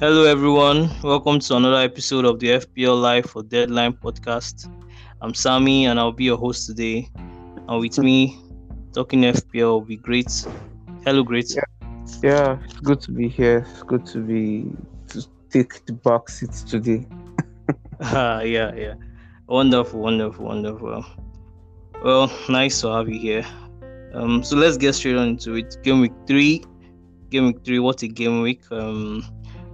Hello, everyone. Welcome to another episode of the FPL Live for Deadline podcast. I'm Sammy, and I'll be your host today. And with me, talking FPL will be great. Hello, great. Yeah, it's good to be here. It's good to be to take the back seats today. Ah, yeah, yeah. Wonderful, wonderful, wonderful. Well, nice to have you here. Um, so let's get straight on into it. Game week three. Game week three. What a game week. Um,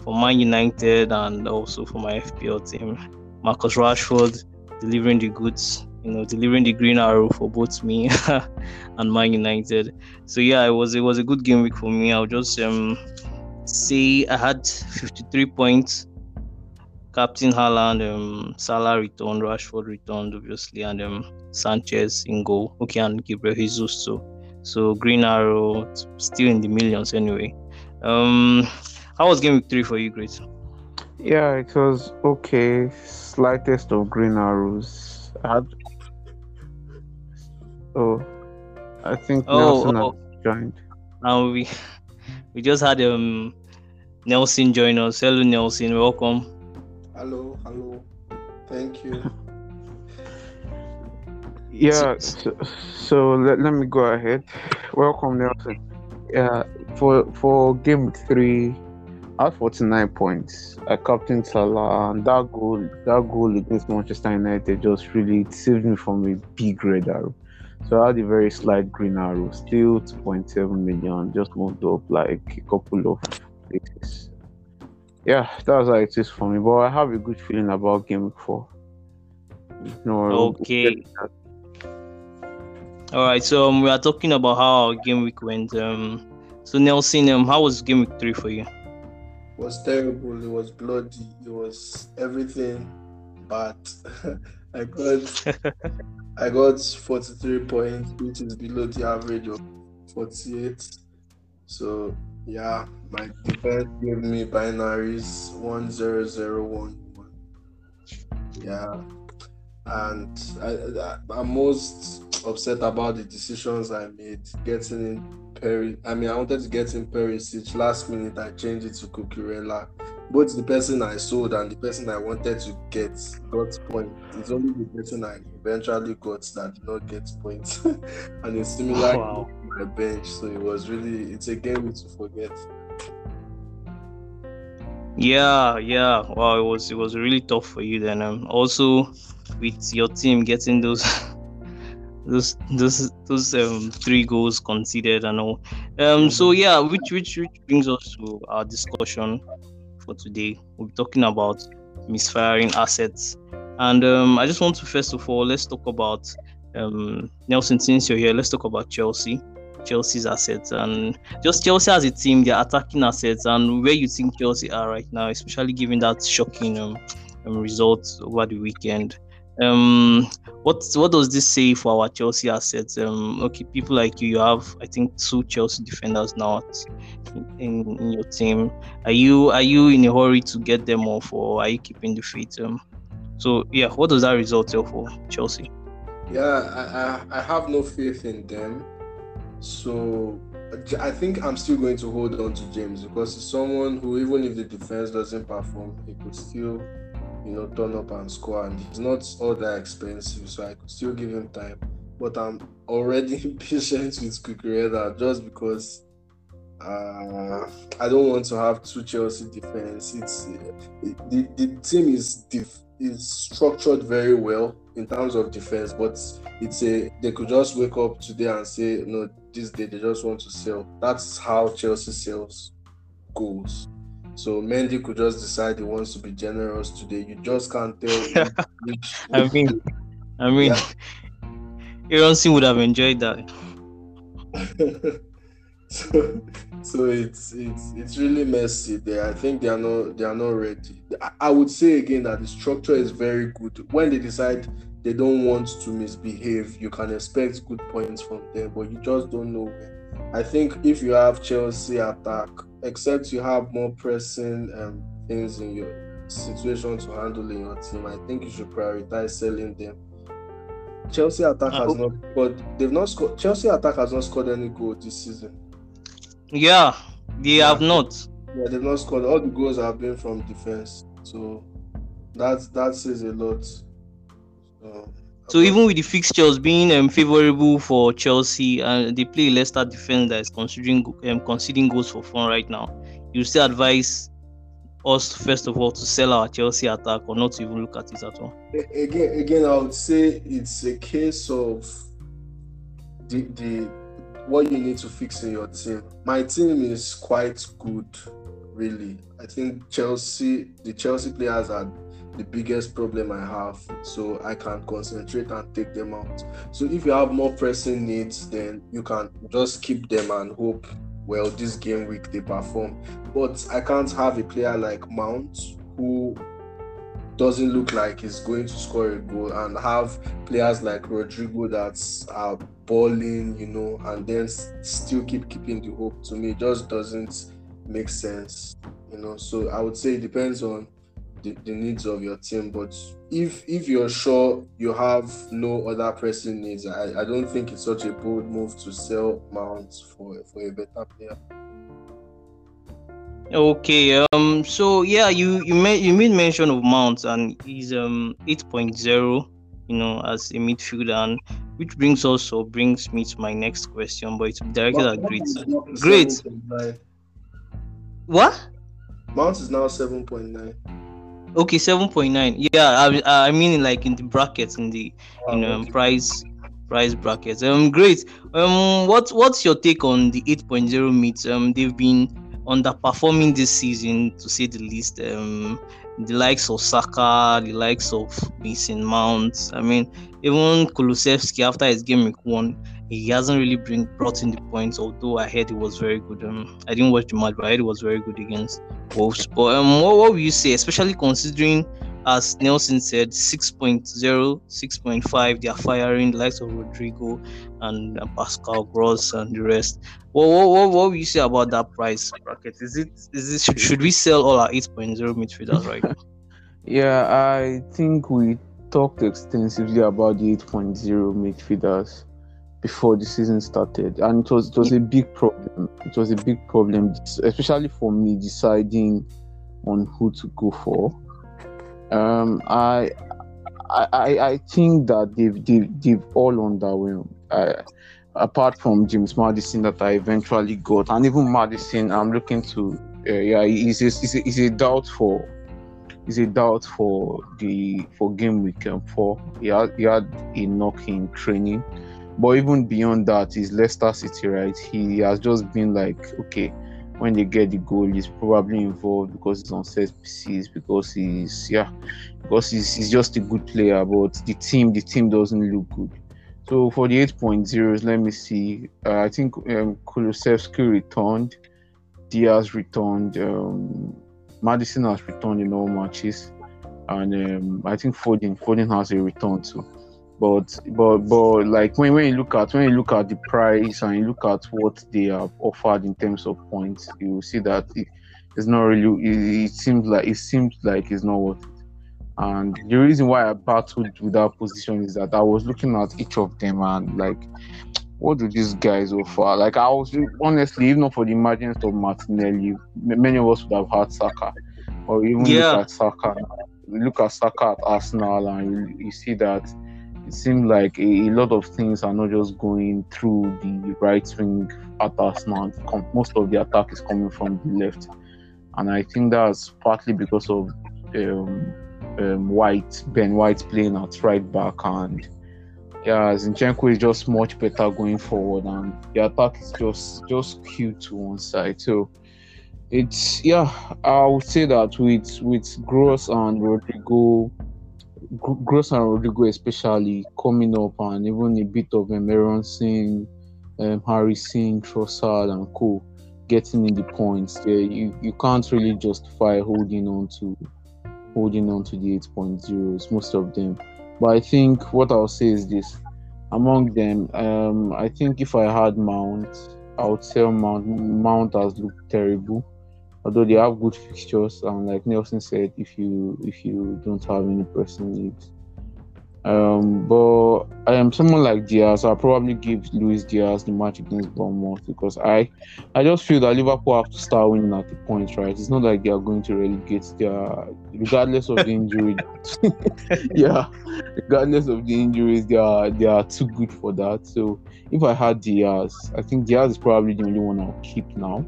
for Man United and also for my FPL team. Marcus Rashford delivering the goods, you know, delivering the green arrow for both me and Man United. So yeah, it was it was a good game week for me. I'll just um say I had 53 points. Captain Haaland, um, Salah returned, Rashford returned, obviously, and um, Sanchez in goal. Okay, and Gabriel Jesus too. So Green Arrow still in the millions anyway. Um, how was game week three for you, Grace? Yeah, it was okay. Slightest of green arrows. I had. Oh, I think Oh, Nelson oh. has joined. Now we we just had um Nelson join us. Hello, Nelson. Welcome. Hello, hello. Thank you. Yeah, So- so, so let, let me go ahead. Welcome, Nelson. Yeah, for for game three, I had 49 points. I captained Salah, and that goal, that goal against Manchester United just really saved me from a big red arrow. So I had a very slight green arrow, still 2.7 million, just moved up like a couple of places. Yeah, that's how it is for me. But I have a good feeling about game week four. No, Okay. All right. So um, we are talking about how game week went. Um, so Nelson, um, how was game week three for you? Was terrible. It was bloody. It was everything. But I got I got 43 points, which is below the average of 48. So yeah, my defense gave me binaries one zero zero one one. Yeah, and I, I I'm most upset about the decisions I made. Getting in Perry, I mean, I wanted to get in Perisic last minute. I changed it to Cucurella. Both the person I sold and the person I wanted to get got points. It's only the person I eventually got that did not get points, and it's similar Wow. to my bench. So it was really it's a game to forget. Yeah, yeah. Wow, it was it was really tough for you then. Um, also with your team getting those those those those um three goals conceded and all. Um, so yeah, which which which brings us to our discussion for today. We'll be talking about misfiring assets, and um, I just want to first of all let's talk about um Nelson. Since you're here, let's talk about Chelsea. Chelsea's assets and just Chelsea as a team, their attacking assets, and where you think Chelsea are right now, especially given that shocking um, um results over the weekend. Um, what what does this say for our Chelsea assets? Um, okay, people like you, you have I think two Chelsea defenders now in, in your team. Are you are you in a hurry to get them off, or are you keeping the faith? Um, so yeah, what does that result tell for Chelsea? Yeah, I, I, I have no faith in them. So I think I'm still going to hold on to James because he's someone who, even if the defense doesn't perform, he could still, you know, turn up and score. And it's not all that expensive, so I could still give him time. But I'm already impatient with Cucurella just because uh, I don't want to have two Chelsea defense. It's it, the, the team is def, is structured very well in terms of defense, but it's a they could just wake up today and say no this day they just want to sell that's how chelsea sells goals so mendy could just decide he wants to be generous today. You just can't tell I mean, I mean, Aaronson would have enjoyed that. so, so it's it's it's really messy there. I think they are not they are not ready. I, I would say again that the structure is very good. When they decide they don't want to misbehave you can expect good points from them but you just don't know. I think if you have chelsea attack except you have more pressing um, things in your situation to handle in your team i think you should prioritize selling them chelsea attack has not but they've not scored chelsea attack has not scored any goal this season Yeah, they Yeah. have not. Yeah, they've not scored. All the goals have been from defense. So that that says a lot. So, So even with the fixtures being um, favorable for Chelsea and they play a Leicester defense that is considering um, conceding goals for fun right now, you still advise us first of all to sell our Chelsea attack or not to even look at it at all. Again, again, I would say it's a case of the the what you need to fix in your team. My team is quite good, really. I think Chelsea, the Chelsea players are the biggest problem I have, so I can concentrate and take them out. So if you have more pressing needs, then you can just keep them and hope. Well, this game week they perform, but I can't have a player like Mount who doesn't look like he's going to score a goal and have players like Rodrigo that are balling, you know, and then still keep keeping the hope. To me, just doesn't make sense, you know. So I would say it depends on the, the needs of your team. But if if you're sure you have no other pressing needs, I, I don't think it's such a bold move to sell Mount for for a better player. Okay, um, so yeah, you you made you made mention of Mount and he's um 8.0, you know, as a midfielder, and which brings also brings me to my next question, but it's directed at Great. Great. What? Mount is now seven point nine. Okay, 7.9. Yeah, I, I mean like in the brackets in the in um, price price brackets. Um, great. Um, what what's your take on the 8.0 mids? Um, they've been underperforming this season to say the least. Um, the likes of Saka, the likes of Mason Mount. I mean, even Kulusevski after his game week one, he hasn't really bring brought in the points. Although I heard he was very good. Um, I didn't watch the match, but I heard he was very good against Wolves. But um, what, what would you say, especially considering as Nelson said, 6.0, 6.5, they are firing the likes of Rodrigo and uh, Pascal Gross and the rest. What, what, what, what will you say about that price bracket? Is it is it should, should we sell all our 8.0 midfielders right now? Yeah, I think we talked extensively about the 8.0 midfielders before the season started, and it was it was a big problem. It was a big problem, especially for me deciding on who to go for. Um, I, I, I think that they've they've, they've all underwhelmed. I, apart from James Maddison that I eventually got, and even Maddison, I'm looking to. Uh, yeah, he's a, he's, a, he's a doubt for is a doubt for the for game week um, four. He had he had a knock in training, but even beyond that, is Leicester City right? He has just been like okay, when they get the goal, he's probably involved because he's on set pieces because he's yeah, because he's, he's just a good player. But the team the team doesn't look good. So for the 8.0s, let me see. Uh, I think um, Kulusevski returned, Diaz returned. Um, Maddison has returned in all matches, and um, I think Foden Foden has a return too. But but but like when, when you look at when you look at the price and you look at what they have offered in terms of points, you see that it, it's not really. It, it seems like it seems like it's not worth it. And the reason why I battled with that position is that I was looking at each of them and like, what do these guys offer? Like I was honestly, even not for the emergence of Martinelli, many of us would have had Saka, or even Yeah. look at Saka. Look at Saka at Arsenal, and you, you see that it seems like a, a lot of things are not just going through the right wing at Arsenal. Com- Most of the attack is coming from the left, and I think that's partly because of um, um, White, Ben White playing at right back, and yeah, Zinchenko is just much better going forward, and the attack is just just skewed to one side. So it's yeah, I would say that with with Gross and Rodrigo, Gross and Rodrigo especially coming up, and even a bit of Aaronson, um, Harrison, Trossard, and Co. getting in the points, there you you can't really justify holding on to holding on to the 8.0s, most of them. But I think what I'll say is this among them, um, I think if I had Mount, I would sell Mount. Mount has looked terrible, although they have good fixtures. And like Nelson said, if you if you don't have any pressing needs, Um, but I am someone like Diaz. I'll probably give Luis Diaz the match against Bournemouth because I, I just feel that Liverpool have to start winning at the point, right? It's not like they are going to relegate their, regardless of the injury. yeah, regardless of the injuries, they are they are too good for that. So if I had Diaz, I think Diaz is probably the only one I'll keep now,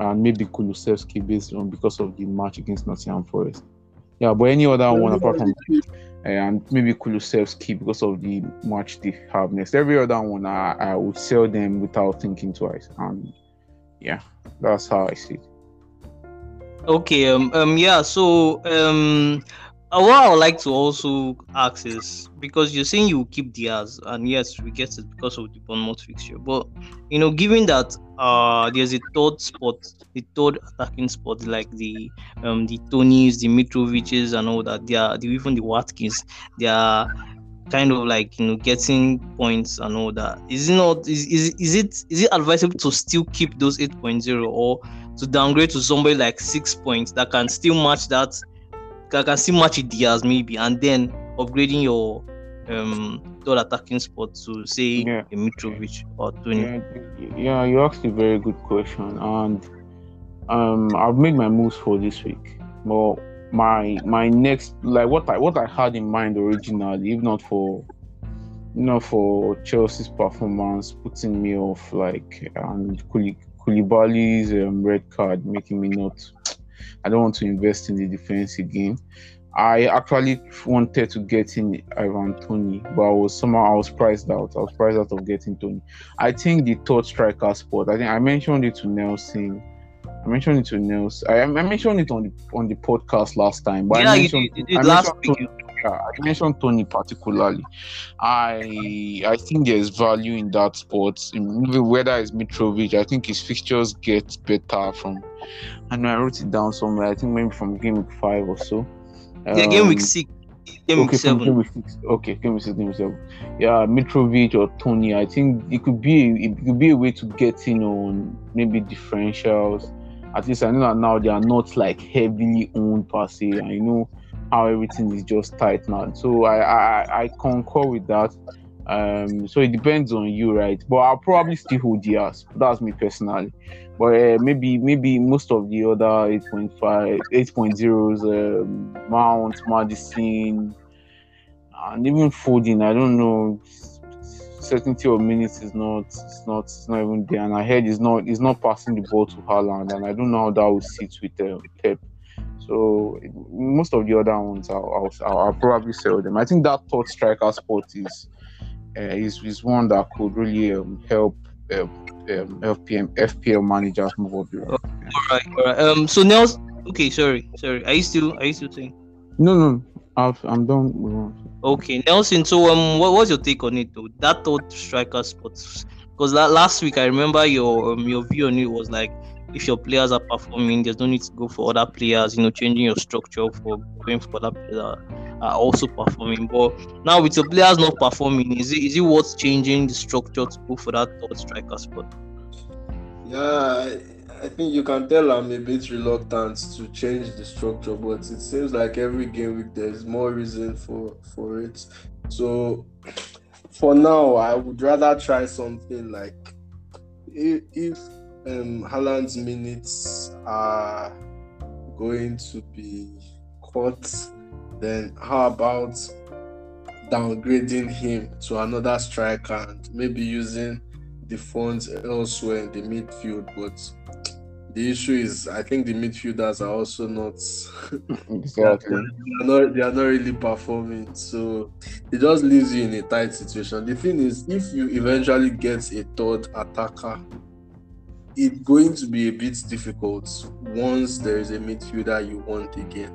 and maybe Kulusevski based on because of the match against Nottingham Forest. Yeah, but any other one apart from and maybe Kulusevski because of the match they have next. Every other one, I, I would sell them without thinking twice. And yeah, that's how I see it. Okay. Um. Um. Yeah. So. Um. Uh, what I would like to also ask is because you're saying you keep Diaz, and yes, we get it because of the Bournemouth fixture. But you know, given that uh there's a third spot, the third attacking spot, like the um the Toneys, the Mitroviches, and all that, they are the, even the Watkins, they are kind of like you know getting points and all that. Is it not is, is, is it is it advisable to still keep those 8.0 or to downgrade to somebody like six points that can still match that I can see match Diaz maybe, and then upgrading your um third attacking spot to say yeah. a Mitrovic or Toney. Yeah, yeah, you asked a very good question, and um, I've made my moves for this week. But my my next like what I what I had in mind originally, if not for you know for Chelsea's performance putting me off like and Koulibaly's um, red card making me not I don't want to invest in the defense again. I actually wanted to get in Ivan Toney, but I was somehow I was priced out. I was priced out of getting Toney. I think the third striker spot. I think I mentioned it to Nelson. I mentioned it to Nelson. I, I mentioned it on the on the podcast last time. But yeah, mentioned, you did, you did last week. Yeah, I mentioned Toney particularly. I I think there's value in that spot. Whether it's Mitrovic, I think his fixtures get better from. I know I wrote it down somewhere. I think maybe from game week five or so. Um, yeah, game week um, six. Game okay, week seven. Game week six. Okay, game week six, game week seven. Yeah, Mitrovic or Toney. I think it could be it could be a way to get in on maybe differentials. At least I know that now they are not like heavily owned per se. I know how everything is just tight now. So I I, I concur with that. Um, so it depends on you, right? But I'll probably still hold Diaz. That's me personally. But uh, maybe maybe most of the other 8.5, 8.0s, um, Mount, Maddison, and even Foden. I don't know. Certainty of minutes is not it's not it's not even there, and I heard he's not he's not passing the ball to Haaland, and I don't know how that will sit with uh, Pep. So most of the other ones, I'll, I'll, I'll, probably sell them. I think that third striker spot is uh, is, is one that could really um, help uh, um, FPM FPL managers move up. Oh, all right, all right. Um, so Nels, okay, sorry, sorry. Are you still are you still saying? No, no, i am done. Okay, Nelson. So um, what was your take on it though? That third striker spot, because last week I remember your um, your view on it was like if your players are performing, there's no need to go for other players, you know, changing your structure for going for other players that are also performing. But now with your players not performing, is it is it worth changing the structure to go for that third striker spot? Yeah, I think you can tell I'm a bit reluctant to change the structure, but it seems like every game week there's more reason for for it. So for now, I would rather try something like if, if um, Haaland's minutes are going to be cut, then how about downgrading him to another striker and maybe using the funds elsewhere in the midfield? But the issue is, I think the midfielders are also not exactly. they, are not, they are not really performing, so it just leaves you in a tight situation. The thing is, if you eventually get a third attacker it's going to be a bit difficult once there is a midfielder you want again.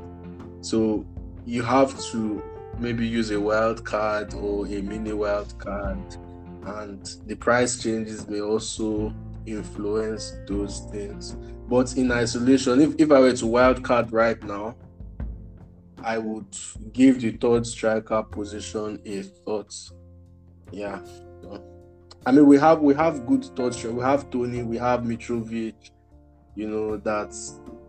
So you have to maybe use a wild card or a mini wild card, and the price changes may also influence those things. But in isolation, if, if I were to wild card right now, I would give the third striker position a thought. Yeah. I mean, we have we have good touch. We have Toney. we have Mitrovic. You know that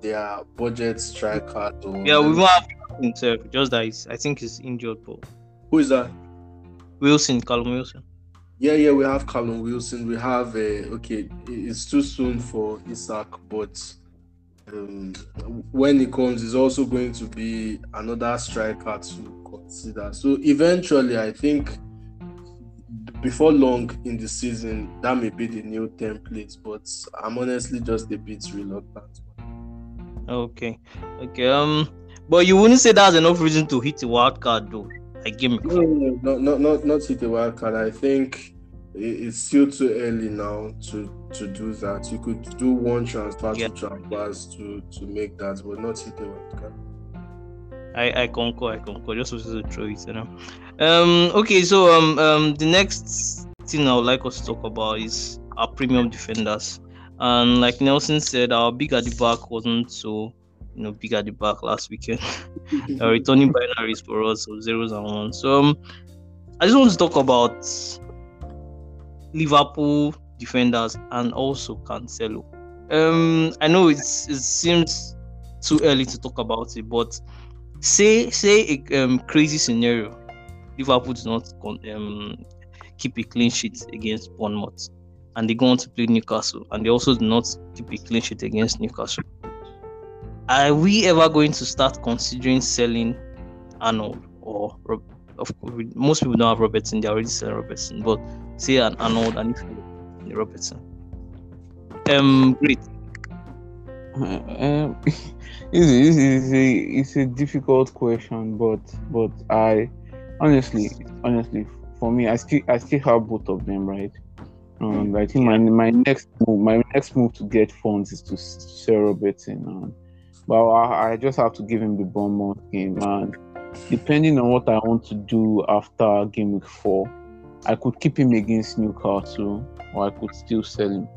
they are budget strikers. Yeah, we have himself. Just that he's, I think he's injured, but Who is that? Wilson, Callum Wilson. Yeah, yeah, we have Callum Wilson. We have uh, okay. It's too soon for Isak, but um, when he comes, he's also going to be another striker to consider. So eventually, I think before long in the season, that may be the new template. But I'm honestly just a bit reluctant. Okay, okay. Um, but you wouldn't say that's enough reason to hit the wild card, though. Like give me. No, no, no, not not not hit the wild card. I think it's still too early now to to do that. You could do one transfer yeah. to transfers to to make that, but not hit the wild card. I I concur. I concur. Just to throw it, you know. Um. Okay. So um um the next thing I would like us to talk about is our premium defenders. And like Nelson said, our big at the back wasn't so you know big at the back last weekend. uh, returning binaries for us, so zeros and ones. So um, I just want to talk about Liverpool defenders and also Cancelo. Um, I know it's it seems too early to talk about it, but say say a um, crazy scenario, Liverpool does not um, keep a clean sheet against Bournemouth, and they go on to play Newcastle, and they also do not keep a clean sheet against Newcastle. Are we ever going to start considering selling Arnold or of course, most people don't have Robertson; they already sell Robertson, but say an Arnold and if Robertson. Um, great. Um, it's, it's, a, it's a difficult question, but but I honestly, honestly, for me, I still I still have both of them, right? And I think my my next move, my next move to get funds is to sell Robertson. And, but I, I just have to give him the Bournemouth game, and depending on what I want to do after game week four, I could keep him against Newcastle, or I could still sell him.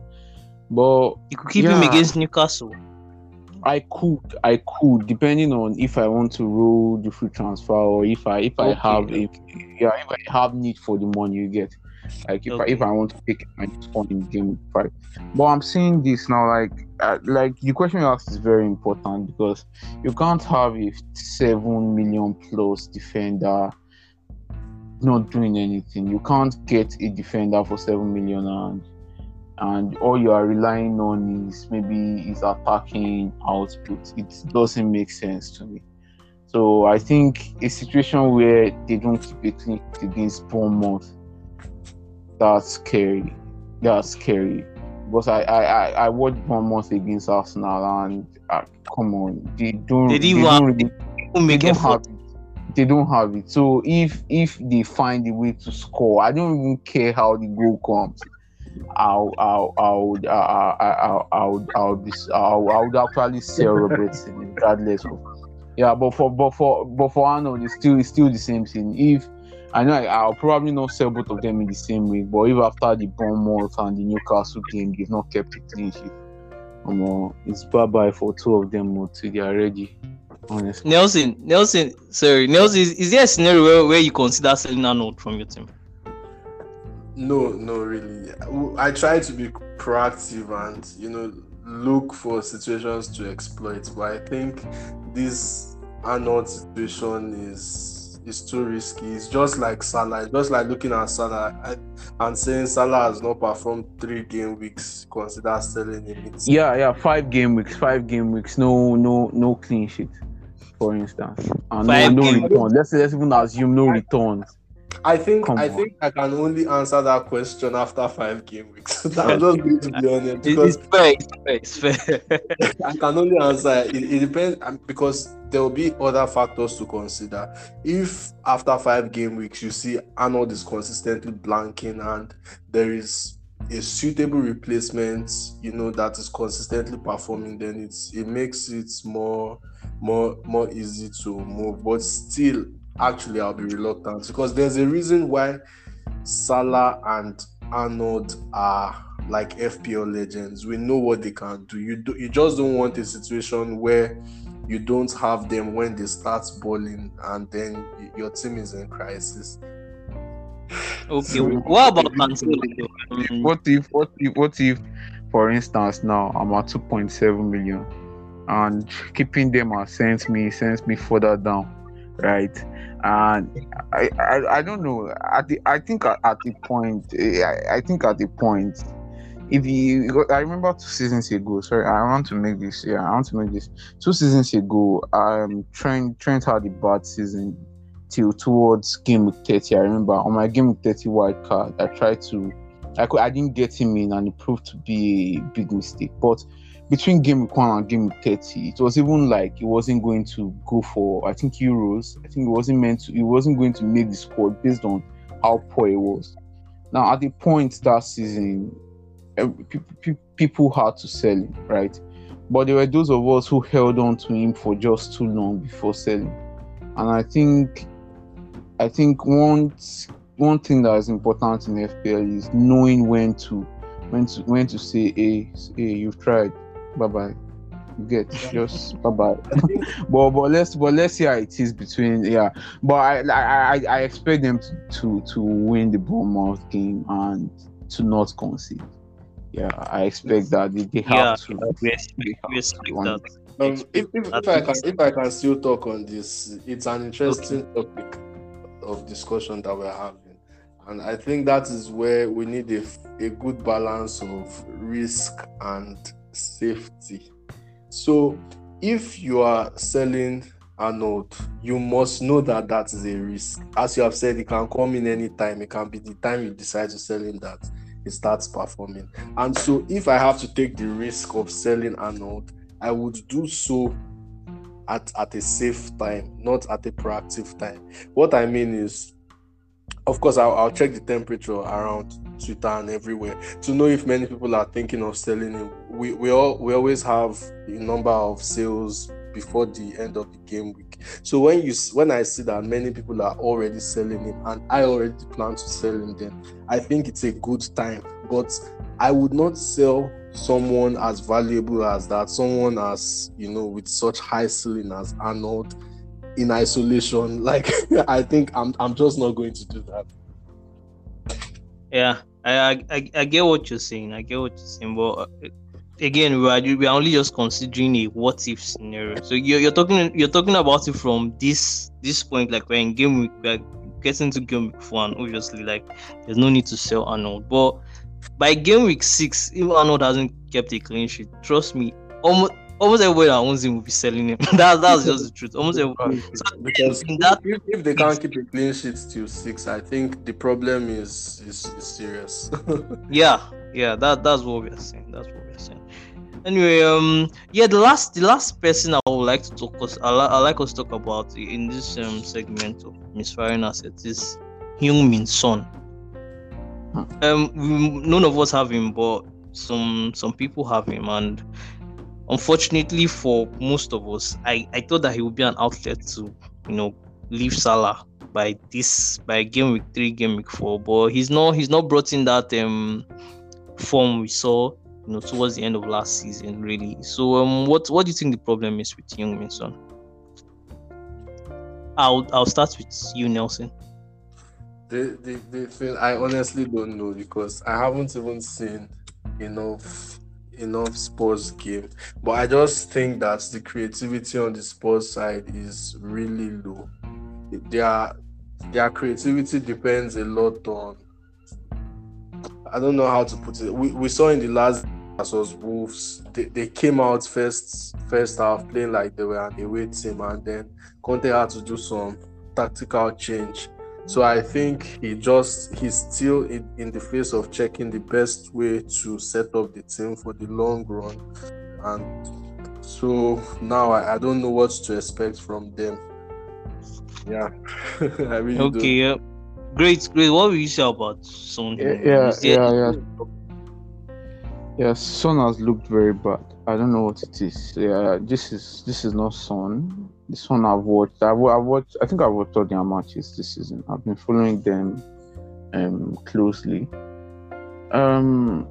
But you could keep yeah, him against Newcastle. I could, I could, depending on if I want to roll the free transfer or if I if okay, I have a yeah if I have need for the money you get. Like if okay. I if I want to take my phone in game five. But I'm seeing this now, like uh, like the question you asked is very important because you can't have a seven million plus defender not doing anything. You can't get a defender for seven million and and all you are relying on is maybe his attacking output. It doesn't make sense to me. So I think a situation where they don't keep a clean against Bournemouth, that's scary. That's scary. Because I I I, I watched Bournemouth against Arsenal and uh, come on, they don't. They, they don't, really, they don't have it. They don't have it. So if if they find a way to score, I don't even care how the goal comes I'll, I'll, I'll, I'll, I'll, I'll, I'll, be, I'll, I would actually sell Robertson regardless of. Yeah, but for but for but for Arnold, it's still it's still the same thing. If I know I, will probably not sell both of them in the same way, but if after the Bournemouth and the Newcastle game, they've not kept it clean sheet, um, it's bye bye for two of them until they are ready. Honestly, Nelson, Nelson, sorry, Nelson, is, is there a scenario where, where you consider selling Arnold from your team? No, no, really. I try to be proactive and you know look for situations to exploit, but I think this Arnold situation is is too risky. It's just like Salah. It's just like looking at Salah and saying Salah has not performed three game weeks. Consider selling him. yeah, yeah, five game weeks, five game weeks. No, no, no clean sheet, for instance, and no, no return. Let's let's even assume no returns I think Come I on. think I can only answer that question after five game weeks. I'm just going to be honest because it's fair, it's fair, it's fair. I can only answer. It, it depends um, because there will be other factors to consider. If after five game weeks you see Arnold is consistently blanking and there is a suitable replacement, you know that is consistently performing, then it's it makes it more more more easy to move. But still, actually I'll be reluctant because there's a reason why Salah and Arnold are like FPL legends. We know what they can do. You do you just don't want a situation where you don't have them when they start bowling and then your team is in crisis. Okay, what about Cancelo? What if what if what if for instance now I'm at 2.7 million and keeping them at sends me sends me further down right? And I, I, I don't know. At the, I think at, at the point, eh, I, I think at the point, if you, I remember two seasons ago. Sorry, I want to make this. Yeah, I want to make this. Two seasons ago, um, Trent Trent had a bad season till towards game week 30. I remember on my game week 30 wild card, I tried to, I could, I didn't get him in, and it proved to be a big mistake. But between game week one and game week 30, it was even like he wasn't going to go for, I think, Euros. I think it wasn't meant to, he wasn't going to make the squad based on how poor he was. Now, at the point that season, people had to sell him, right? But there were those of us who held on to him for just too long before selling. And I think I think one one thing that is important in FPL is knowing when to when to when to say, "Hey, hey, you've tried. Bye bye." You get just bye bye. but but let's but let's see how it is between yeah. But I I I expect them to to, to win the Bournemouth game and to not concede. Yeah, I expect that they, they have Yeah, to. we expect, we expect that. Um, if, if, if I can if I can still talk on this, it's an interesting topic of discussion that we're having, and I think that is where we need a, a good balance of risk and safety. So, if you are selling Arnold, you must know that that is a risk. As you have said, it can come in any time. It can be the time you decide to sell in that it starts performing. And so, if I have to take the risk of selling Arnold, I would do so at, at a safe time, not at a proactive time. What I mean is, of course, I'll, I'll check the temperature around Twitter and everywhere to know if many people are thinking of selling it. We we all we always have a number of sales before the end of the game week. So when you when I see that many people are already selling him and I already plan to sell him, then I think it's a good time. But I would not sell someone as valuable as that, someone as you know with such high ceiling as Arnold in isolation. Like I think I'm I'm just not going to do that. Yeah, I, I I get what you're saying. I get what you're saying, but uh, again, we are we are only just considering a what if scenario. So you're, you're talking you're talking about it from this this point, like we're in game week, we're getting to game week one. Obviously, like there's no need to sell Arnold, but by game week six, if Arnold hasn't kept a clean sheet, trust me, almost almost everybody that owns him will be selling him. that's that's just the truth. Almost everybody. So Because in that if, if they can't keep a clean sheet till six, I think the problem is is, is serious. yeah yeah that that's what we're saying that's what we're saying anyway um yeah the last the last person i would like to talk us i, li- I like us to talk about in this um segment of misfiring assets is Heung-Min Son. Hmm. Um, we, none of us have him, but some some people have him, and unfortunately for most of us, I I thought that he would be an outlet to you know leave Salah by this by game week three, game week four, but he's not he's not brought in that um form we saw you know towards the end of last season really. So um what what do you think the problem is with Heung-Min Son? I'll I'll start with you, Nelson. the, the the thing I honestly don't know because I haven't even seen enough enough Spurs game. But I just think that the creativity on the Spurs side is really low. Their their creativity depends a lot on I don't know how to put it. We, we saw in the last versus Wolves, they, they came out first first half playing like they were an away team, and then Conte had to do some tactical change. So I think he just he's still in, in the face of checking the best way to set up the team for the long run, and so now I, I don't know what to expect from them. Yeah, I really don't. Okay, yeah. Great, great. What will you say about Son? Yeah, yeah, yeah, yeah. Yeah, Son has looked very bad. I don't know what it is. Yeah, this is this is not Son. This one I've watched. I've, I've watched. I think I've watched all their matches this season. I've been following them um closely. Um,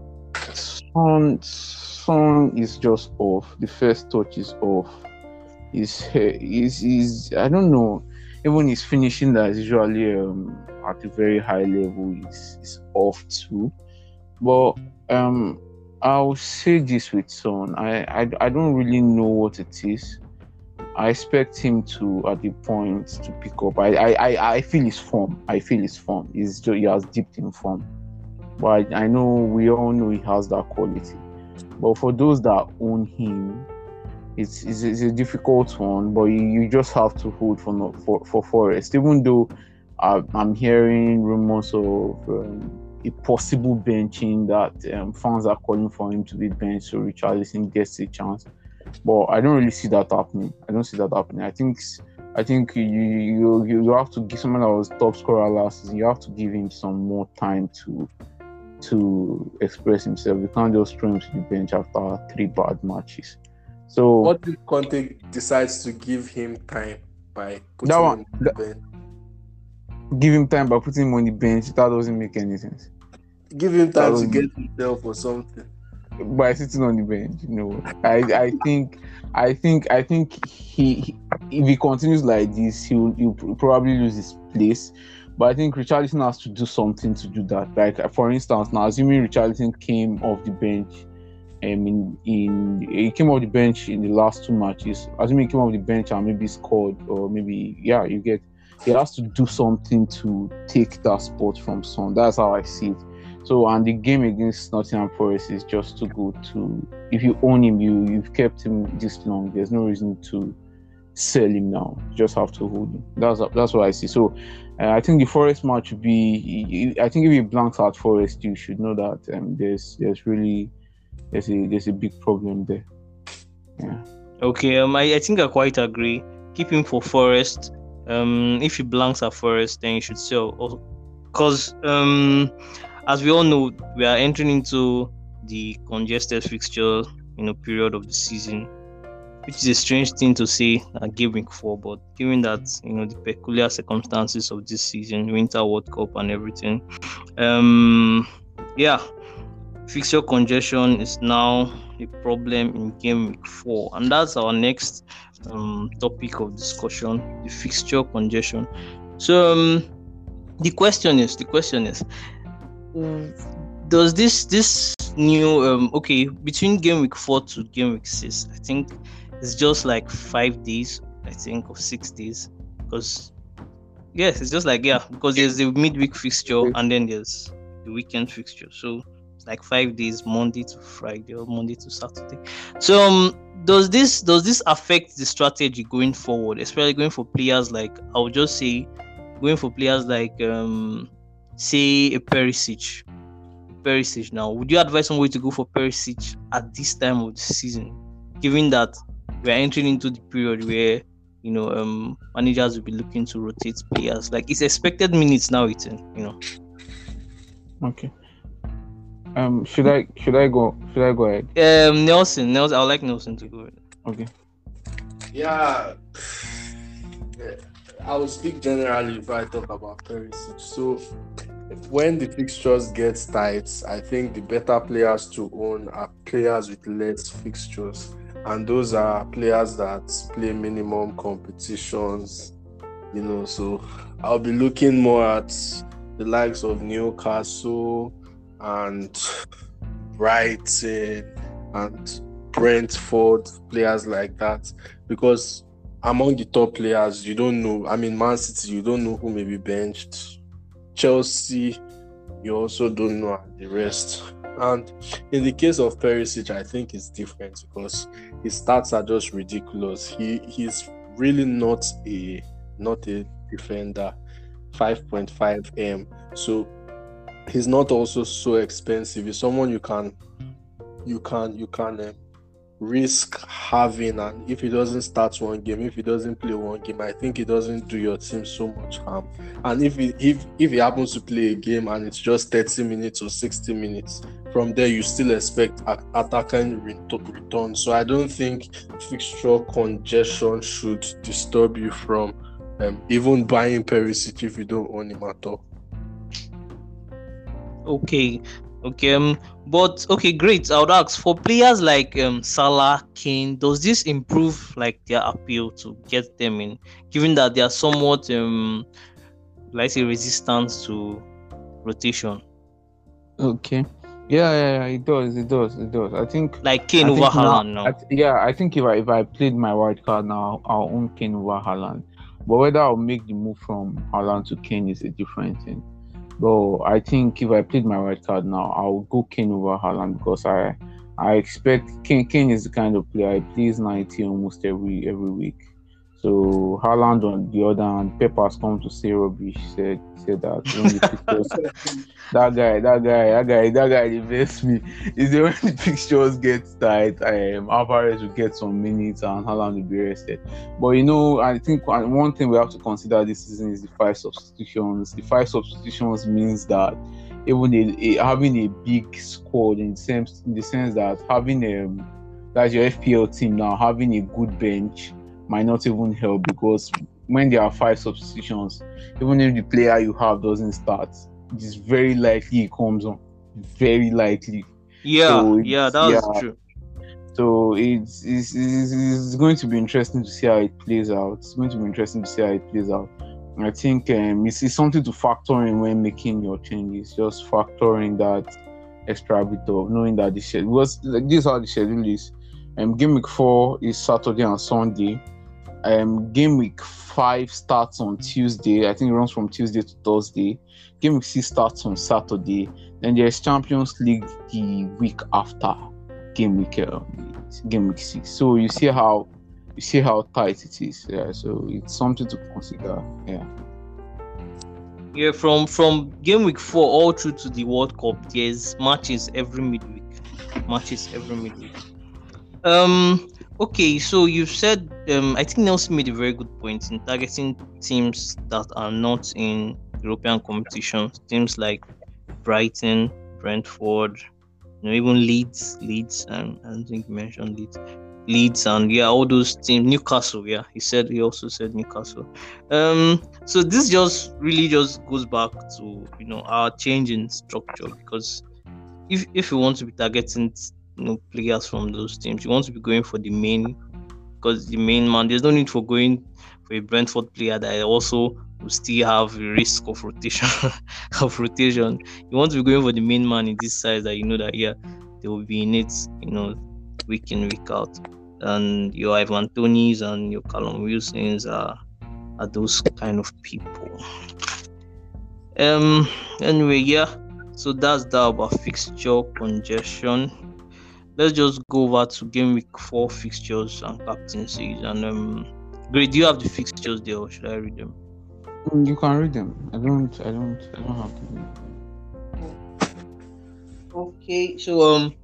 Son Son is just off. The first touch is off. Hair is is I don't know. Even his finishing that is usually um at a very high level is is off too. But um I'll say this with Son. I, I I don't really know what it is. I expect him to at the point to pick up. I I, I, feel his form. I feel his form. He's he has dipped in form. But I, I know we all know he has that quality. But for those that own him, it's, it's, it's a difficult one. But you, you just have to hold for for for Forest. Even though I, I'm hearing rumors of um, a possible benching that um, fans are calling for him to be benched so Richarlison gets a chance. But I don't really see that happening. I don't see that happening. I think I think you you you have to give someone that was top scorer last season. You have to give him some more time to to express himself. You can't just throw him to the bench after three bad matches. So what if Conte decides to give him time by putting That one- him on the bench? give him time by putting him on the bench. That doesn't make any sense. Give him time to Um, get himself or something. by sitting on the bench. You know, I I think I think I think he, he if he continues like this, he'll he'll probably lose his place. But I think Richarlison has to do something to do that. Like for instance, now assuming Richarlison came off the bench, um, in in he came off the bench in the last two matches. Assuming he came off the bench and maybe scored or maybe yeah, you get. He has to do something to take that spot from Son. That's how I see it. So and the game against Nottingham Forest is just too good to if you own him, you you've kept him this long. There's no reason to sell him now. You just have to hold him. That's that's what I see. So uh, I think the Forest match be. I think if you blank out Forest, you should know that um, there's there's really there's a there's a big problem there. Yeah. Okay, um, I, I think I quite agree. Keep him for Forest. Um, if he blanks at Forest, then you should sell. Because um, as we all know, we are entering into the congested fixture, you know, period of the season, which is a strange thing to say at Game Week Four. But given that you know the peculiar circumstances of this season, Winter World Cup and everything, um, yeah, fixture congestion is now a problem in game week four and that's our next um, topic of discussion the fixture congestion so um, the question is the question is does this this new um okay between game week four to game week six i think it's just like five days i think or six days. Because yes it's just like yeah because there's the midweek fixture and then there's the weekend fixture. So like five days monday to friday or monday to saturday. So um does this does this affect the strategy going forward especially going for players like i would just say going for players like um say a perisic perisic now would you advise somebody to go for perisic at this time of the season given that we're entering into the period where you know um managers will be looking to rotate players like it's expected minutes now it's in you know Okay. Um, should I should I go should I go ahead? um nelson nelson i would like nelson to go ahead. Okay. Yeah. I will speak generally if I talk about Perisic. So, when the fixtures get tight, I think the better players to own are players with less fixtures, and those are players that play minimum competitions. You know, so I'll be looking more at the likes of Newcastle and Brighton and Brentford, players like that, because among the top players, you don't know. I mean, Man City, you don't know who may be benched. Chelsea, you also don't know the rest. And in the case of Perisic, I think it's different because his stats are just ridiculous. He he's really not a not a defender. 5.5 m. So he's not also so expensive. He's someone you can you can you can uh, risk having and if he doesn't start one game if he doesn't play one game i think it doesn't do your team so much harm. And if he if if he happens to play a game and it's just 30 minutes or 60 minutes from there you still expect attacking ret- return. So i don't think fixture congestion should disturb you from um, even buying Perisic if you don't own him at all. Okay, okay. Um, but okay, great. I would ask for players like um Salah, Kane. Does this improve like their appeal to get them in, given that they are somewhat um, let's say resistant to rotation? Okay. Yeah, yeah, yeah, it does, it does, it does. I think Like Kane I over Haaland now. I th- yeah, I think if I if I played my wild card now, I'll own Kane over Haaland. But whether I'll make the move from Haaland to Kane is a different thing. But I think if I played my right card now, I'll go Kane over Haaland because I I expect Kane Kane is the kind of player I plays 90 almost every every week. So Haaland on the other hand, Pep has come to say rubbish. Said said that the pictures that guy, that guy, that guy, that guy invests me. Is the fixtures get tight, um, Alvarez will get some minutes and Haaland will be rested. But you know, I think one one thing we have to consider this season is the five substitutions. The five substitutions means that even a, a- having a big squad in the sense in the sense that having um that's your FPL team now having a good bench might not even help because when there are five substitutions, even if the player you have doesn't start, it is very likely he comes on. Very likely. yeah, so yeah, that's yeah. true. So it's, it's, it's, it's going to be interesting to see how it plays out. It's going to be interesting to see how it plays out. I think um, it's, it's something to factor in when making your changes. Just factoring that extra bit of knowing that the schedule was like, this is how the schedule is. Um, game week four is Saturday and Sunday. Um, game week five starts on Tuesday. I think it runs from Tuesday to Thursday. Game week six starts on Saturday. Then there's Champions League the week after game week uh, game week six. So you see how you see how tight it is. Yeah, so it's something to consider. Yeah. Yeah, from from game week four all through to the World Cup, there's matches every midweek. Matches every midweek. Um. Okay, so you've said um. I think Nelson made a very good point in targeting teams that are not in European competitions. Teams like Brighton, Brentford, you know, even Leeds, Leeds, and I don't think you mentioned Leeds, Leeds, and yeah, all those teams. Newcastle, yeah, he said he also said Newcastle. Um, so this just really just goes back to you know our change in structure because if if you want to be targeting you know players from those teams, you want to be going for the main because the main man. There's no need for going for a Brentford player that also will still have a risk of rotation of rotation. You want to be going for the main man in this size that you know that yeah they will be in it, you know, week in week out. And your Ivan Toneys and your Callum Wilsons are are those kind of people. Um. Anyway, yeah. So that's that about fixture congestion. Let's just go over to game week four fixtures and captaincies. And um, great. Do you have the fixtures there, or should I read them? Mm, You can read them. I don't. I don't. I don't have them. Okay. So um,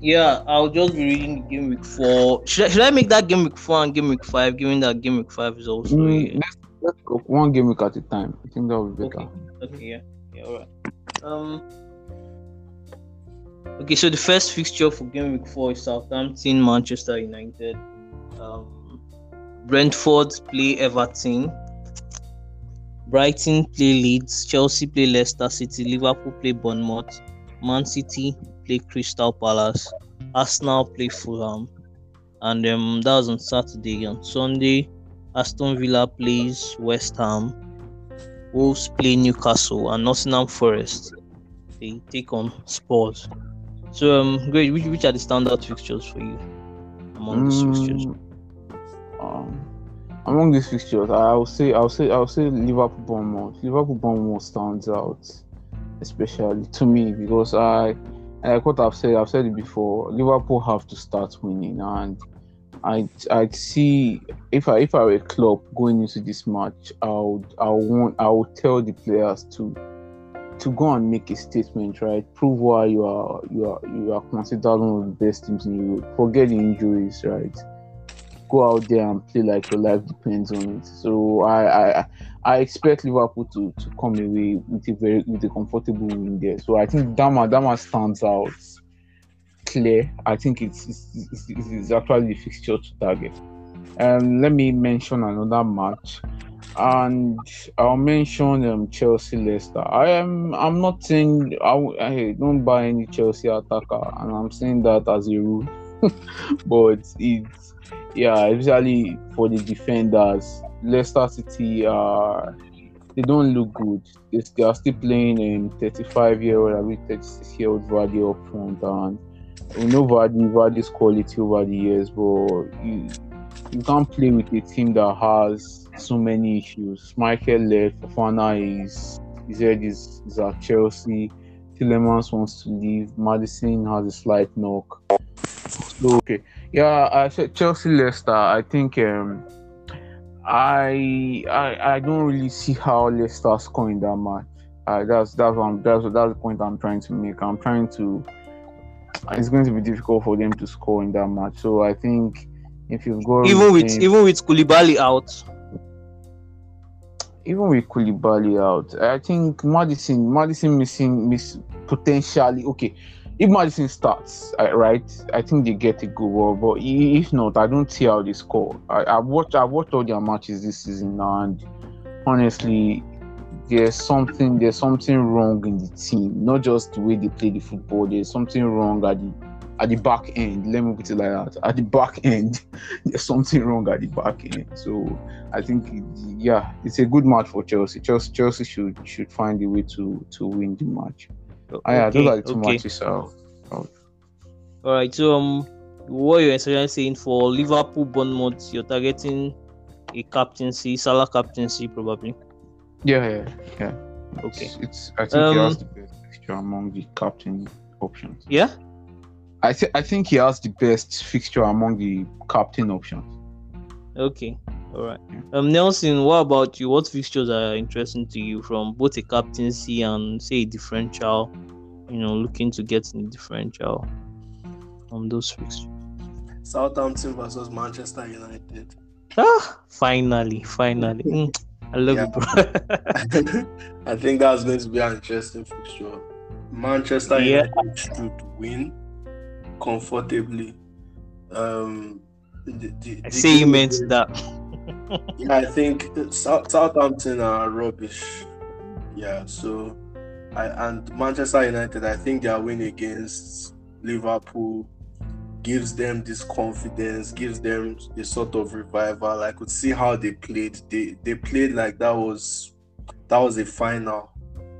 yeah, I'll just be reading the game week four. Should I, should I make that game week four and game week five? Given that game week five is also Mm, a- let's, let's go one game week at a time. I think that would be better. Okay. Okay. Yeah. Yeah. All right. Um. Okay. So the first fixture for game week four is Southampton, Manchester United. Um, Brentford play Everton. Brighton play Leeds. Chelsea play Leicester City. Liverpool play Bournemouth. Man City play Crystal Palace. Arsenal play Fulham. And um, that was on Saturday. On Sunday, Aston Villa plays West Ham. Wolves play Newcastle and Nottingham Forest. They take on Spurs. So um great, which, which are the standard fixtures for you among these fixtures? Mm, um, among these fixtures, I'll say, I'll say, I'll say Liverpool Bournemouth. Liverpool Bournemouth stands out, especially to me because I, like what I've said, I've said it before. Liverpool have to start winning, and I, I'd see if I, if I were a club going into this match, I would, I would want, I would tell the players to, to go and make a statement, right? Prove why you are, you are, you are considered one of the best teams in Europe. Forget the injuries, right? go out there and play like your life depends on it. So I I, I expect Liverpool to, to come away with a very with a comfortable win there. So I think Dama Dama stands out clear. I think it's it's, it's, it's actually the fixture to target. Um, let me mention another match, and I'll mention um, Chelsea Leicester. I am I'm not saying I, I don't buy any Chelsea attacker, and I'm saying that as a rule, but it's yeah, especially for the defenders. Leicester City are they don't look good. They, they are still playing in 35 year old, I mean 36 year old Vardy up front, and we know Vardy, Vardy's quality over the years, but you, you can't play with a team that has so many issues. Schmeichel left, Fofana is his head is, is at Chelsea. Tielemans wants to leave. Maddison has a slight knock. So okay, yeah, I said Chelsea Leicester. I think um, I I I don't really see how Leicester score in that match. Uh, that's that's what I'm, that's that's the point I'm trying to make. I'm trying to. It's going to be difficult for them to score in that match. So I think if you've got even with even with Koulibaly out, even with Koulibaly out, I think Maddison, Maddison missing, miss potentially. Okay, if Maddison starts, right, I think they get a goal. But if not, I don't see how they score. I, I watched, I've watched all their matches this season, and honestly, there's something, there's something wrong in the team. Not just the way they play the football. There's something wrong at the at the back end. Let me put it like that. At the back end, there's something wrong at the back end. So I think, yeah, it's a good match for Chelsea. Chelsea, Chelsea should should find a way to to win the match. Okay, yeah, those are the two okay. matches. So, all right. So um, what you're essentially saying for Liverpool, Bournemouth, you're targeting a captaincy, Salah captaincy, probably. Yeah, yeah, yeah. Okay. It's, it's I think um, he has the best fixture among the captain options. Yeah. I think I think he has the best fixture among the captain options. Okay, all right. Yeah. Um, Nelson, what about you? What fixtures are interesting to you from both a captaincy and say a differential? You know, looking to get in the differential on those fixtures. Southampton versus Manchester United. Ah, finally, finally. Mm, I love yeah. it, bro. I think that's going to be an interesting fixture. Manchester yeah. United should win comfortably. Um, the, the, I say you meant that. yeah, I think South, Southampton are rubbish. Yeah, so I and Manchester United, I think their win against Liverpool gives them this confidence, gives them a sort of revival. I could see how they played. They they played like that was that was a final.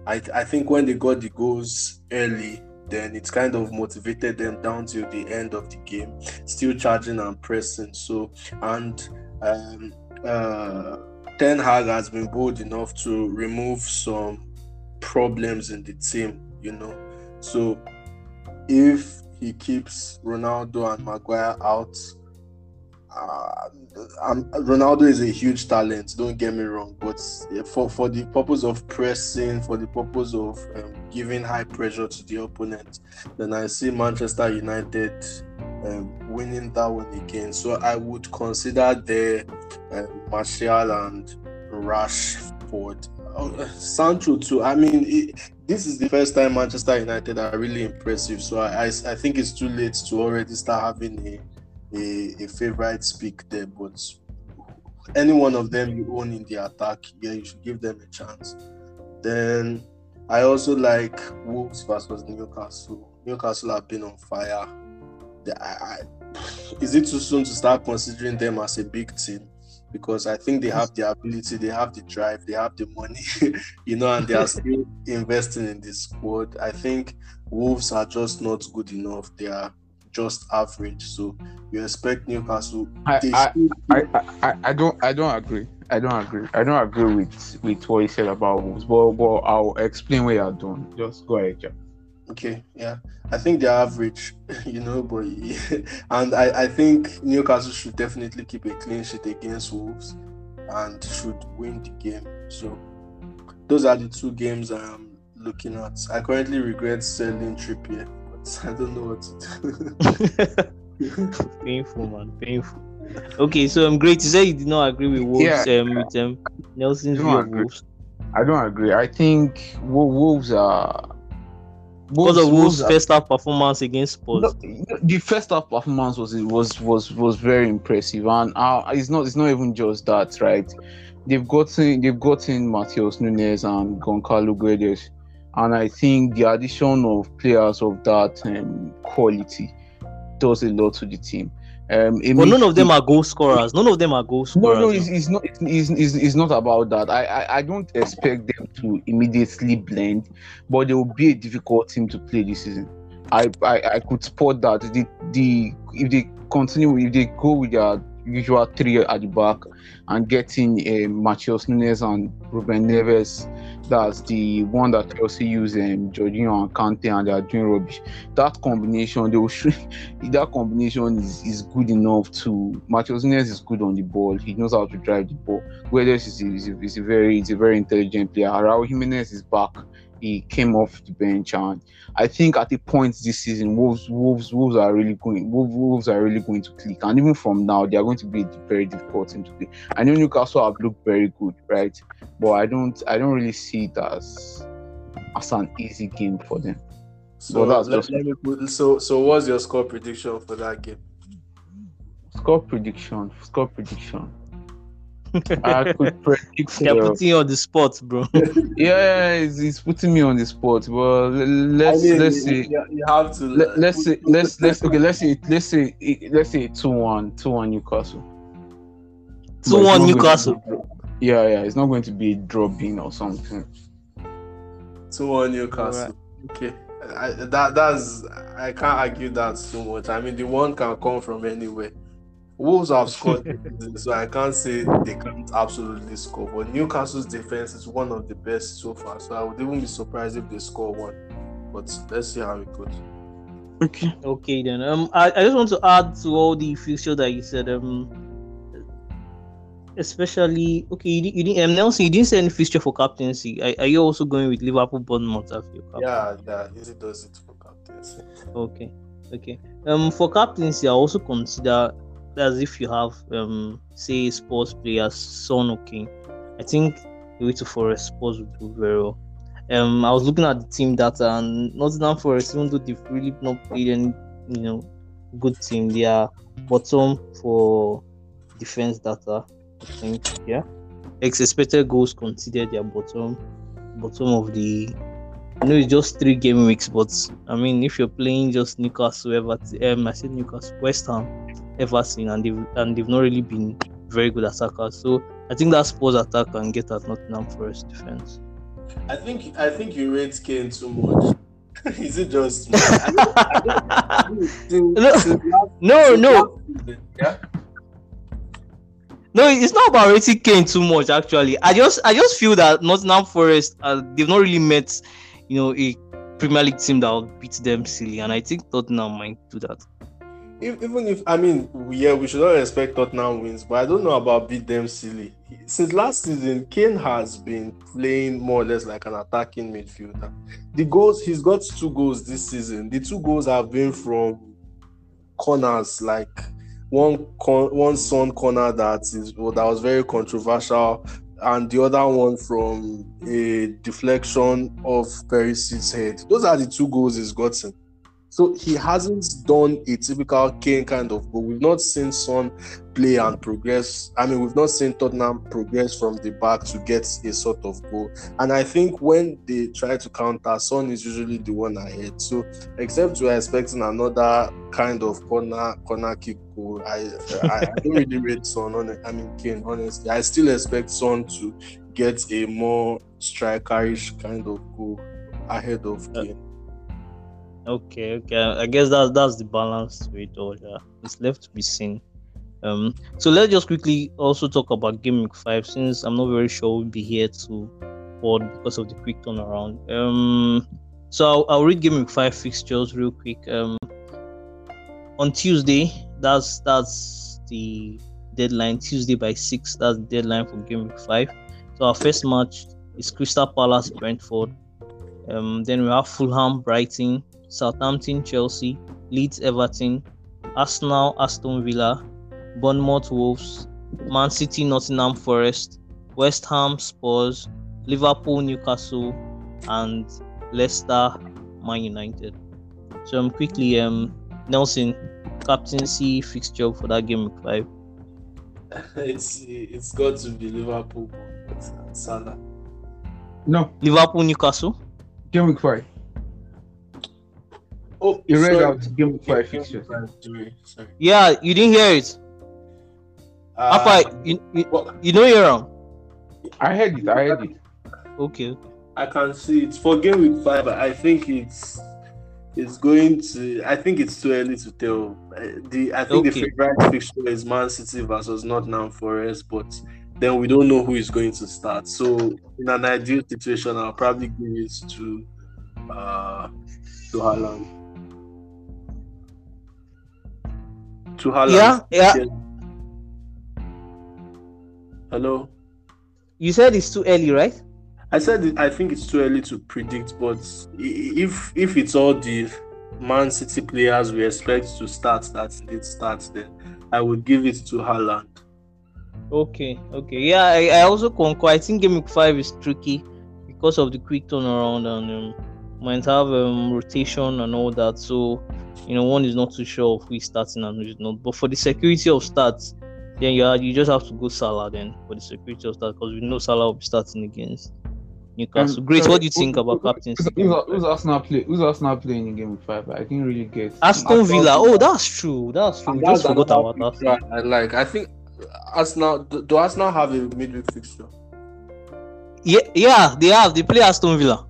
I I think when they got the goals early, then it kind of motivated them down till the end of the game, still charging and pressing. So, and um, uh, Ten Hag has been bold enough to remove some problems in the team, you know. So, if he keeps Ronaldo and Maguire out, uh, Ronaldo is a huge talent. Don't get me wrong, but for for the purpose of pressing, for the purpose of um, giving high pressure to the opponent, then I see Manchester United um, winning that one again. So I would consider the uh, Martial and Rashford. Uh, Sancho too. I mean, it, this is the first time Manchester United are really impressive. So I, I, I think it's too late to already start having a a, a favorite speak there, but any one of them you own in the attack, yeah, you should give them a chance. Then I also like Wolves versus Newcastle. Newcastle have been on fire. I, I, is it too soon to start considering them as a big team? Because I think they have the ability, they have the drive, they have the money, you know, and they are still investing in this squad. I think Wolves are just not good enough. They are just average. So we expect Newcastle. I, I, I, I, I, don't I don't agree. I don't agree. I don't agree with with what you said about Wolves. But, but I'll explain what you're doing. Just go ahead, Jack. Okay, yeah, I think they're average, you know, but and I, I think Newcastle should definitely keep a clean sheet against Wolves and should win the game. So those are the two games I'm looking at. I currently regret selling Trippier I don't know what to do. painful, man. Painful. Okay, so I'm um, great. You say you did not agree with Wolves yeah, um, with um, Nelson's view of Wolves. I don't agree. I think Wolves are. Wolves, because of Wolves' Wolves first half performance against Spurs. No, the first half performance was was was was very impressive, and uh, it's not it's not even just that, right? They've gotten they've gotten Matheus Nunes and Goncalo Guedes and I think the addition of players of that um, quality does a lot to the team. Um, But makes none of them it- are goal scorers. None of them are goal No, scorers. no, it's, it's not. It's, it's, it's, it's not about that. I, I I don't expect them to immediately blend, but they will be a difficult team to play this season. I I, I could spot that the the if they continue if they go with their usual three at the back and getting uh, Matheus Nunes and Ruben Neves, that's the one that Chelsea use um, Jorginho and Kante and they are doing rubbish. That combination, they will that combination is, is good enough to Matheus Nunes is good on the ball. He knows how to drive the ball. Guedes is is is a very is a very intelligent player. Raul Jimenez is back. He came off the bench and I think at the point this season, Wolves Wolves Wolves are really going Wolves, Wolves are really going to click. And even from now, they are going to be a very difficult team to play. I know Newcastle have looked very good, right? But I don't I don't really see it as as an easy game for them. So Well, that's let, just- let me put, so so what's your score prediction for that game? Score prediction, score prediction. I could predict. They're uh, putting you on the spot, bro. yeah, it's, it's putting me on the spot. Well, let's I mean, let's see. you- you have to. let, let's see. let's let's okay let's see. let's see. let's say two one two one Newcastle. 2-1 not going to Newcastle. be- Yeah, yeah, it's not going to be a dropping or something. Two one Newcastle. Okay, I, that that's I can't argue that so much. I mean, the one can come from anywhere. Wolves have scored, so I can't say they can't absolutely score. But Newcastle's defense is one of the best so far, so I would even be surprised if they score one. But let's see how it goes. Okay. Okay then. Um, I, I just want to add to all the fixture that you said. Um, especially okay, you, you didn't um, Nelson, you didn't say any fixture for captaincy. Are, are you also going with Liverpool Bournemouth as your captain? Yeah, yeah, easy does it for captains. Okay, okay. Um, for captaincy, I also consider as if you have um, say Spurs players, Son or Kane. I think the way to Forest Spurs would do very well. Um, I was looking at the team data and Nottingham Forest, even though they've really not played any, you know, good team, they are bottom for defense data. I think, yeah. Ex expected goals conceded, they are bottom, bottom of the I know it's just three game weeks, but I mean, if you're playing just Newcastle, Everton, um, I said Newcastle, West Ham, Everton, and they've and they've not really been very good attackers. So I think that Spurs attack can get at Nottingham Forest defense. I think I think you rate Kane too much. Is it just? I I No. since last- no, no, last Yeah. no. It's not about rating Kane too much. Actually, I just I just feel that Nottingham Forest uh, they've not really met, you know, a Premier League team that will beat them silly, and I think Tottenham might do that. If- Even if I mean, yeah, we should not expect Tottenham wins, but I don't know about beat them silly. Since last season, Kane has been playing more or less like an attacking midfielder. The goals he's got two goals this season. The two goals have been from corners, like one con- one Son corner that is well, that was very controversial, and the other one from a deflection of Perisic's head. Those are the two goals he's gotten. So he hasn't done a typical Kane kind of goal. We've not seen Son play and progress. I mean, we've not seen Tottenham progress from the back to get a sort of goal. And I think when they try to counter, Son is usually the one ahead. So except we're expecting another kind of corner corner kick goal, I I, I don't really rate Son on. I mean Kane, honestly. I still expect Son to get a more strikerish kind of goal ahead of uh, Kane. Okay, okay. I guess that's that's the balance to it all. Yeah, it's left to be seen. Um, so let's just quickly also talk about week five, since I'm not very sure we'll be here to board because of the quick turnaround. Um, so I'll, I'll read week five fixtures real quick. Um, on Tuesday, that's that's the deadline. Tuesday by six, that's the deadline for week five. So our first match is Crystal Palace Brentford. Um, then we have Fulham Brighton, Southampton Chelsea, Leeds Everton, Arsenal Aston Villa, Bournemouth Wolves, Man City Nottingham Forest, West Ham Spurs, Liverpool Newcastle, and Leicester Man United. So um, quickly um Nelson captaincy fixture for that game week five. it's it's got to be Liverpool Salah. No, Liverpool Newcastle. game week five. Oh, He read sorry. out game week five fixtures. Sorry, sorry. Yeah, you didn't hear it. Uh, Alpha, you, you, well, you know you're wrong. I heard it. I heard it. Okay. I can see it for game week five. I think it's it's going to. I think it's too early to tell. Uh, The I think the Okay. favorite fixture is Man City versus Nottingham Forest, but then we don't know who is going to start. So in an ideal situation, I'll probably give it to uh to Haaland. To Haaland. Yeah, yeah. Hello. You said it's too early, right? I said I think it's too early to predict, but if if it's all the Man City players we expect to start that did start, then I would give it to Haaland. Okay, okay. Yeah, I, I also concur. I think game five is tricky because of the quick turnaround and um, might have um, rotation and all that. So, you know, one is not too sure of who is starting and who is not. But for the security of starts, then you are, you just have to go Salah then for the security of starts because we know Salah will be starting against Newcastle. Um, Great. sorry, What do you think about who- captaincy? Who's, who's, who's Arsenal play? Who's Arsenal playing in game week five? I didn't really get. Aston Villa. Oh, that's true. That's true. And We just forgot about fixture Arsenal. I like. I think Arsenal do do Arsenal have a midweek fixture? Yeah, yeah, they have. They play Aston Villa.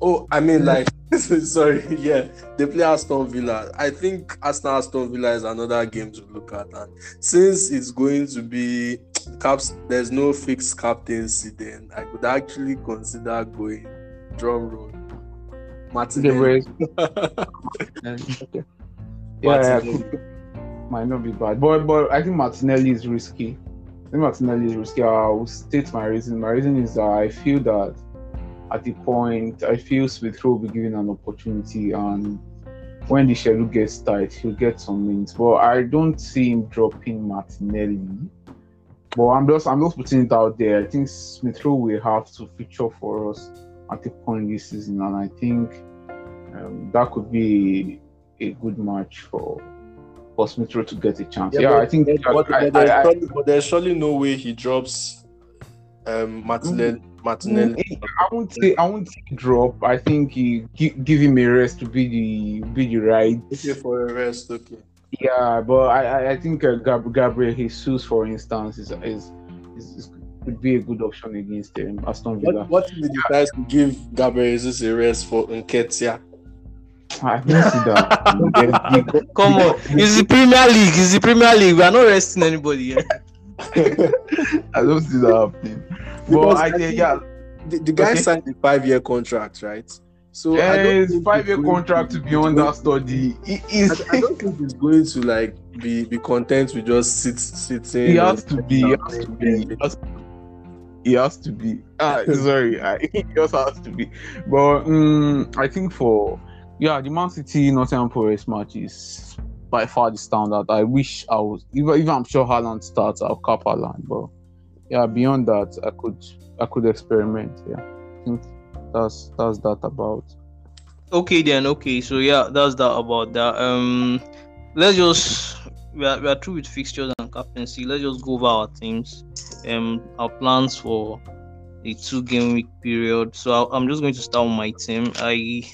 Oh, I mean like sorry, yeah, they play Aston Villa. I think Arsenal Aston Villa is another game to look at, and since it's going to be caps, there's no fixed captaincy. Then I could actually consider going drum roll. Martinelli. Okay. Yeah, yeah, could- might not be bad, but but I think Martinelli is risky. I think Martinelli is risky. I will state my reason. My reason is that I feel that at the point, I feel Smith Rowe will be given an opportunity, and when the schedule gets tight, he'll get some minutes. But I don't see him dropping Martinelli. But I'm just I'm just putting it out there. I think Smith Rowe will have to feature for us at the point this season, and I think um, that could be a good match for for Smith Rowe to get a chance. Yeah, but- I think but, but there's I- I- surely, but there's surely no way he drops um Martinelli. Martinelli. I won't say I won't say drop. I think he give, give him a rest to be the be the right. Okay, for a rest. Okay. Yeah, but I I- I think uh, Gab- Gabriel Jesus, for instance, is is, is, is could be a good option against um, Aston Villa. What, what if he decides to give Gabriel Jesus a rest for Nketiah? I don't see that. They- they- Come on, it's the Premier League. It's the Premier League. We are not resting anybody here. I don't see that happening. But I I yeah, The, the guy Okay. signed a five-year contract, right? So yeah, don't it's five year he's going contract to be on that study. It is. I, I don't think he's going to like be be content with just sit sitting. He has to be. He has to be. He has, he has to be. Ah, sorry, I, he just has to be. But um, I think for yeah, the Man City Nottingham Forest match is by far the standard. I wish I was. Even, even I'm sure Haaland starts. I'll cap Haaland. But yeah, beyond that, I could I could experiment. Yeah, I think that's that's that about. Okay then. Okay, so yeah, that's that about that. Um, let's just we are, we are through with fixtures and captaincy. Let's just go over our teams. Um, our plans for the two game week period. So I, I'm just going to start with my team. I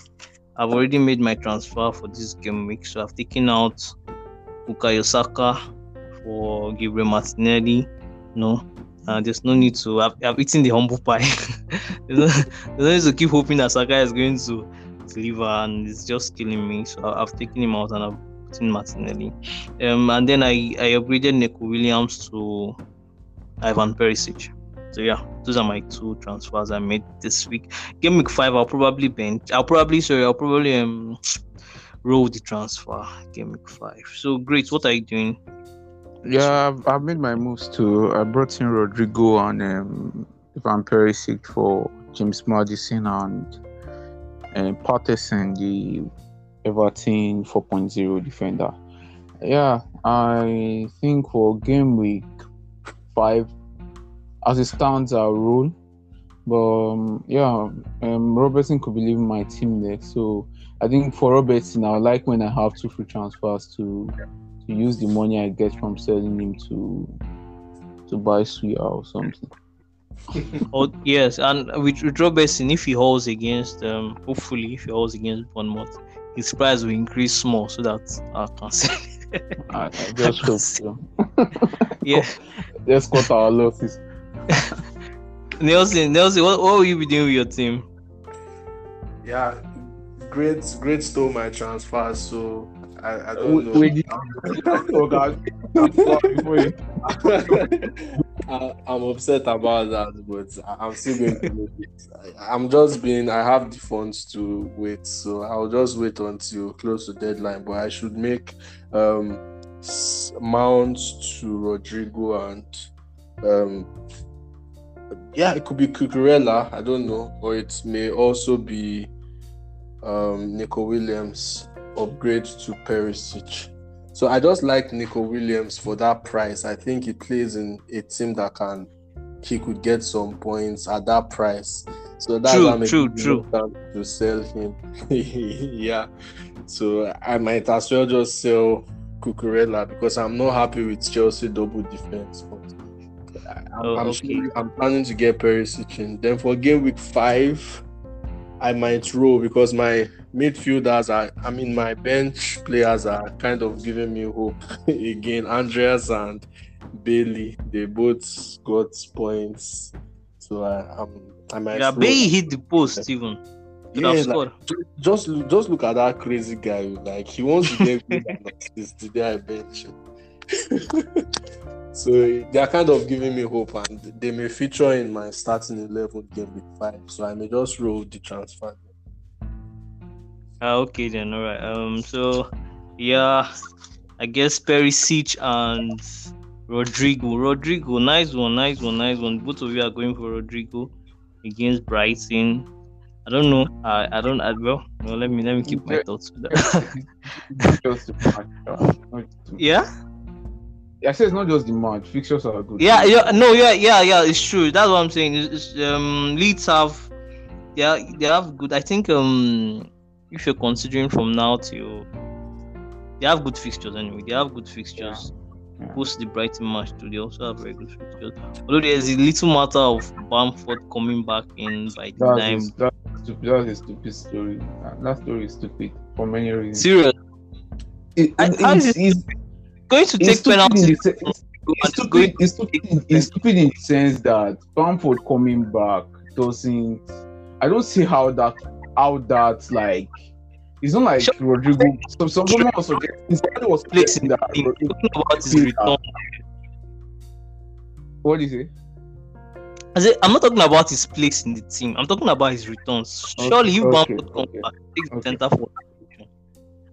I've already made my transfer for this game week, so I've taken out Bukayo Saka for Gabriel Martinelli. No, uh, there's no need to. I've, I've eaten the humble pie. there's, no, there's no need to keep hoping that Saka is going to deliver, and it's just killing me. So I've taken him out and I've put in Martinelli. Um, and then I I upgraded Nico Williams to Ivan Perisic. So yeah, those are my two transfers I made this week. Game week five, I'll probably bench. I'll probably sorry, I'll probably um roll the transfer. Game week five. So great. What are you doing? Yeah, I've, I've made my moves too. I brought in Rodrigo and um, Van Perisic for James Maddison and um, Patterson, the Everton 4.0 defender. Yeah, I think for game week five, as it stands, I'll roll. But um, yeah, um, Robertson could be leaving my team next. So I think for Robertson, I like when I have two free transfers to to use the money I get from selling him to to buy Suya or something. Oh yes, and with, with Robertson, if he holds against um, hopefully if he holds against Bournemouth, his price will increase small so that I can sell. I, I just hope so. yeah, Let's cut our losses. Nelson, Nelson, what, what will you be doing with your team? Yeah, great, great stole my transfer. So I, I don't know. Wait, oh God. I, I'm upset about that, but I- I'm still going to make it. I, I'm just being. I have the funds to wait, so I'll just wait until close to deadline. But I should make um Mount to Rodrigo and um yeah, it could be Cucurella. I don't know, or it may also be um Nico Williams upgrade to Perisic. So I just like Nico Williams for that price. I think he plays in a team that can he could get some points at that price. So that's True, I'm true, true. to sell him. yeah. So I might as well just sell Cucurella because I'm not happy with Chelsea double defense. But I'm, Oh, I'm, okay. I'm planning to get Perisic in. Then for game week five, I might roll because my midfielders are, I mean, my bench players are kind of giving me hope again. Andreas and Bailey, they both got points, so I, I'm, I might. Yeah. Bailey hit the post even. Could Yeah, like, just look- just look at that crazy guy. Like he wants to get assist. Today I bench. so they are kind of giving me hope, and they may feature in my starting eleven game week five. So I may just roll the transfer. Ah, okay then, all right. Um, so yeah, I guess Perisic and Rodrigo. Rodrigo, nice one, nice one, nice one. Both of you are going for Rodrigo against Brighton. I don't know. I I don't. I, well, well, let me let me keep my thoughts. to that. Just the match. not- yeah, I said it's not just the match. Fixtures are good. yeah, yeah. No, yeah, yeah, yeah. It's true. That's what I'm saying. It's, it's, um, Leeds have, yeah, they have good. I think um, if you're considering from now till, they have good fixtures anyway. They have good fixtures. Yeah. post the Brighton match too. They also have very good fixtures. Although there's a little matter of Bamford coming back in by the That's, time. a, that's, stupid, that's a stupid story. That, that story is stupid for many reasons. Serious. It, I- it- how is it's, it it's, Going to it's take penalties. se- it's, it's stupid. It's stupid. in- It's stupid in the sense that Bamford coming back doesn't. I don't see how that how that like. It's not like Sure. Rodrigo. So some someone was suggesting. Somebody was Place in that. Rodrigo- Talking about his return. What do you say? I said, I'm not talking about his place in the team. I'm talking about his returns. Okay, Surely, if okay, Bamford comes okay, back, takes the okay. center for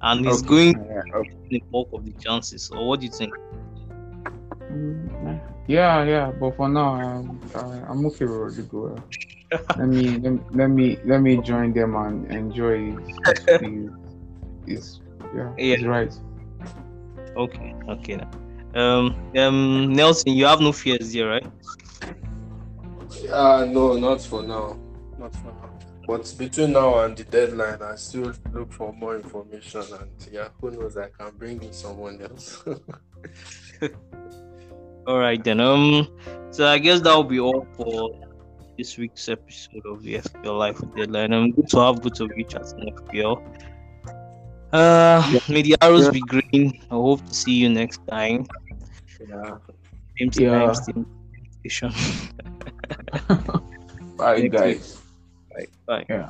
and he's Okay, going yeah, okay. the bulk of the chances. Or what do you think? Yeah, yeah, but for now, um, I, I'm okay with Rodrigo. let me let, me- let me let me join them and enjoy his, his, his yeah, Yeah. he's right. Okay, okay. then. Um, um, Nelson, you have no fears here, right? Uh no, not for now. Not for now. But between now and the deadline, I still look for more information, and yeah, who knows? I can bring in someone else. All right then. Um, so I guess that will be all for this week's episode of the FPL Life with Deadline. I'm good to have both of you chatting FPL. Uh, may the arrows Yeah. be green. I hope to see you next time. yeah. Same Yeah. time, same station. Bye, Thank Bye. Yeah.